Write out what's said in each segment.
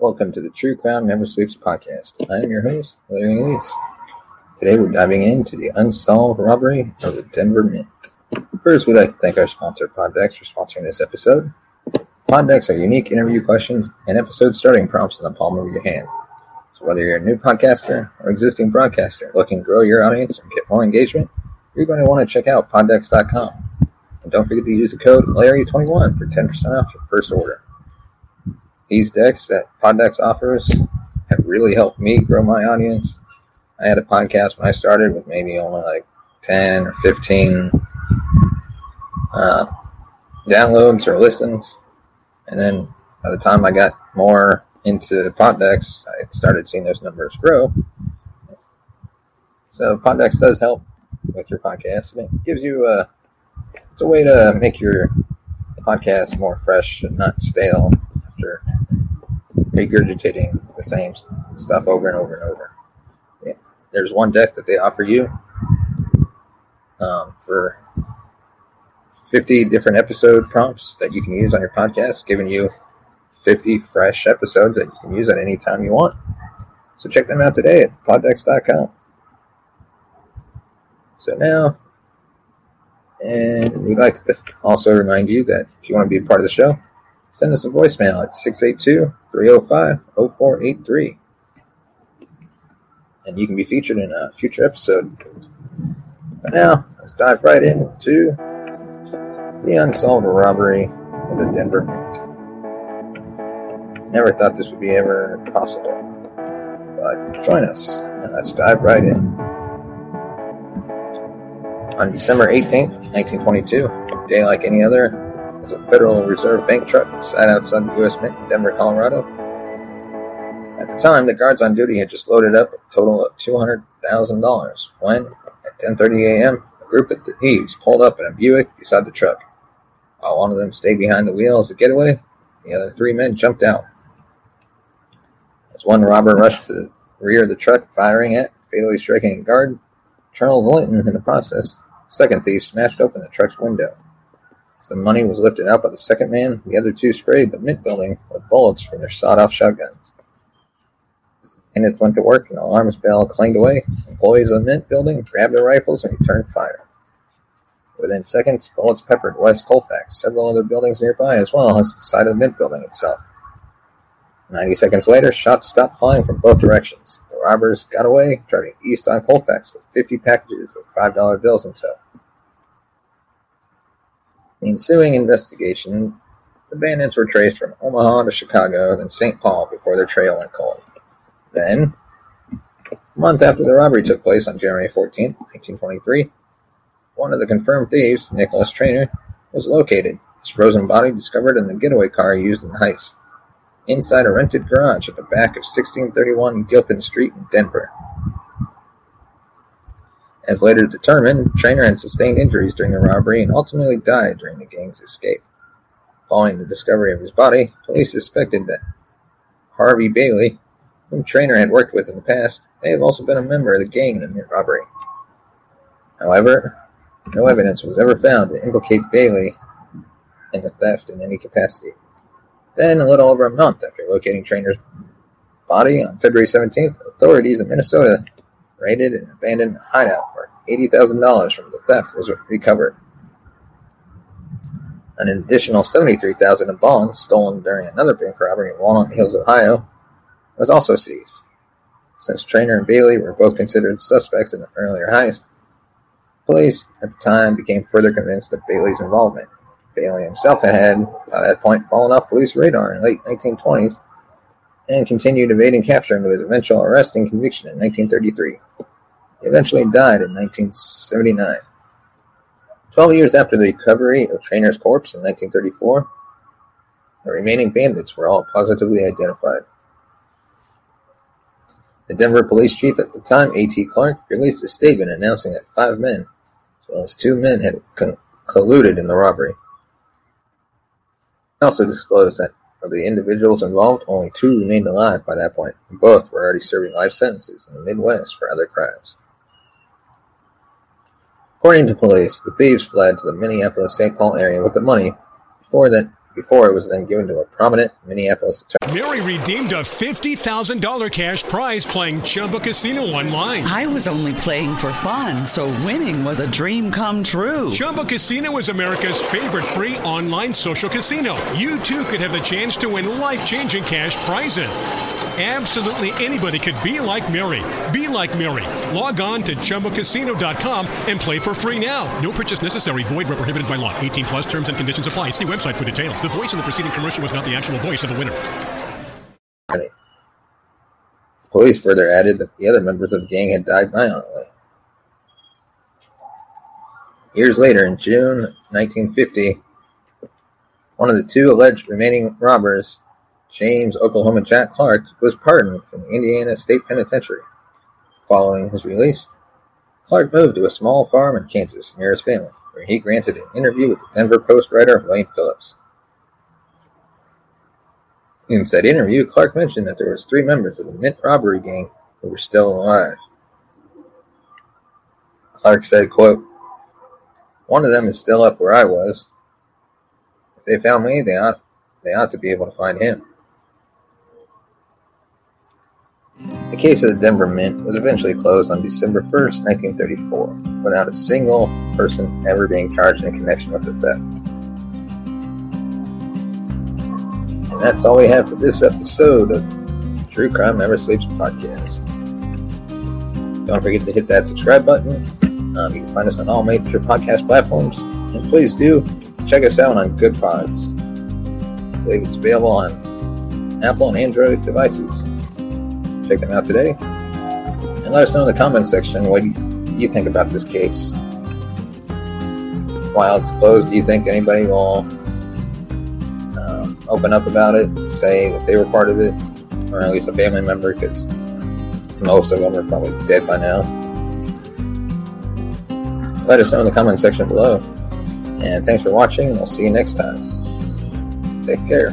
Welcome to the True Crime Never Sleeps podcast. I am your host, Larry Elise. Today we're diving into the unsolved robbery of the Denver Mint. First, we'd like to thank our sponsor, PodDecks, for sponsoring this episode. PodDecks are unique interview questions and episode starting prompts in the palm of your hand. So whether you're a new podcaster or existing broadcaster looking to grow your audience and get more engagement, you're going to want to check out poddecks.com. And don't forget to use the code Larry21 for 10% off your first order. These decks that PodDecks offers have really helped me grow my audience. I had a podcast when I started with maybe only like 10 or 15 uh, downloads or listens. And then by the time I got more into PodDecks, I started seeing those numbers grow. So PodDecks does help with your podcast. And it gives you a it's a way to make your podcast more fresh and not stale regurgitating the same stuff over and over and over. Yeah. There's one deck that they offer you um, for 50 different episode prompts that you can use on your podcast, giving you 50 fresh episodes that you can use at any time you want. So check them out today at poddecks.com. So now, and we'd like to also remind you that if you want to be a part of the show, send us a voicemail at 682 305 0483. And you can be featured in a future episode. But now, let's dive right into the unsolved robbery of the Denver Mint. Never thought this would be ever possible. But join us and let's dive right in. On December 18th, 1922, a day like any other, as a Federal Reserve Bank truck sat outside the U.S. Mint in Denver, Colorado. At the time, the guards on duty had just loaded up a total of $200,000 when, at 10.30 a.m., a group of thieves pulled up in a Buick beside the truck. While one of them stayed behind the wheel as a getaway, the other three men jumped out. As one robber rushed to the rear of the truck, firing at, fatally striking a guard, Charles Linton in the process, the second thief smashed open the truck's window. As the money was lifted out by the second man, the other two sprayed the Mint building with bullets from their sawed-off shotguns. the Bandits went to work, and the alarms bell clanged away. Employees of the Mint building grabbed their rifles and returned fire. Within seconds, bullets peppered West Colfax, several other buildings nearby, as well as the side of the Mint building itself. Ninety seconds later, shots stopped flying from both directions. The robbers got away, driving east on Colfax with 50 packages of $5 bills in tow. The ensuing investigation, the bandits were traced from Omaha to Chicago, then St. Paul before their trail went cold. Then, a month after the robbery took place on January 14, 1923, one of the confirmed thieves, Nicholas Trainer, was located, his frozen body discovered in the getaway car used in the heist, inside a rented garage at the back of 1631 Gilpin Street in Denver. As later determined, Trainer had sustained injuries during the robbery and ultimately died during the gang's escape. Following the discovery of his body, police suspected that Harvey Bailey, whom Traynor had worked with in the past, may have also been a member of the gang in the robbery. However, no evidence was ever found to implicate Bailey in the theft in any capacity. Then, a little over a month after locating Traynor's body on February 17th, authorities in Minnesota raided an abandoned hideout where $80,000 from the theft was recovered. An additional $73,000 in bonds stolen during another bank robbery in Walnut Hills, Ohio, was also seized. Since Traynor and Bailey were both considered suspects in the earlier heist, police at the time became further convinced of Bailey's involvement. Bailey himself had, had by that point, fallen off police radar in the late 1920s and continued evading capture until his eventual arrest and conviction in 1933. He eventually died in 1979. Twelve years after the recovery of Traynor's corpse in 1934, the remaining bandits were all positively identified. The Denver police chief at the time, A.T. Clark, released a statement announcing that five men, as well as two men, had colluded in the robbery. He also disclosed that of the individuals involved, only two remained alive by that point, and both were already serving life sentences in the Midwest for other crimes. According to police, the thieves fled to the Minneapolis-St. Paul area with the money before that before it was then given to a prominent Minneapolis attorney. Mary redeemed a $50,000 cash prize playing Chumba Casino online. I was only playing for fun, so winning was a dream come true. Chumba Casino is America's favorite free online social casino. You too could have the chance to win life changing cash prizes. Absolutely anybody could be like Mary. Be like Mary. Log on to ChumbaCasino.com and play for free now. No purchase necessary. Void where prohibited by law. 18 plus terms and conditions apply. See website for details. The voice in the preceding commercial was not the actual voice of the winner. Police further added that the other members of the gang had died violently. Years later, in June 1950, one of the two alleged remaining robbers James Oklahoma Jack Clark was pardoned from the Indiana State Penitentiary. Following his release, Clark moved to a small farm in Kansas near his family, where he granted an interview with the Denver Post writer Wayne Phillips. In said interview, Clark mentioned that there was three members of the Mint robbery gang who were still alive. Clark said, quote, One of them is still up where I was. If they found me, they ought, they ought to be able to find him. The case of the Denver Mint was eventually closed on December 1st, 1934, without a single person ever being charged in connection with the theft. And that's all we have for this episode of True Crime Never Sleeps podcast. Don't forget to hit that subscribe button. Um, you can find us on all major podcast platforms. And please do check us out on Good Pods. I believe it's available on Apple and Android devices check them out today. And let us know in the comments section what you think about this case. While it's closed, do you think anybody will um, open up about it, say that they were part of it, or at least a family member, because most of them are probably dead by now? Let us know in the comment section below. And thanks for watching, and we'll see you next time. Take care.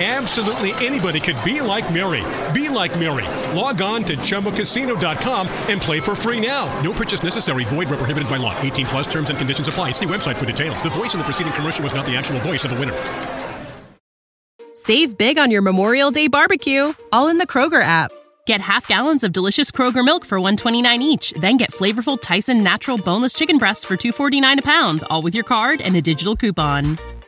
Absolutely anybody could be like Mary. Be like Mary. Log on to ChumbaCasino.com and play for free now. No purchase necessary. Void where prohibited by law. 18 plus terms and conditions apply. See website for details. The voice in the preceding commercial was not the actual voice of the winner. Save big on your Memorial Day barbecue, all in the Kroger app. Get half gallons of delicious Kroger milk for 129 each, then get flavorful Tyson natural boneless chicken breasts for 249 a pound, all with your card and a digital coupon.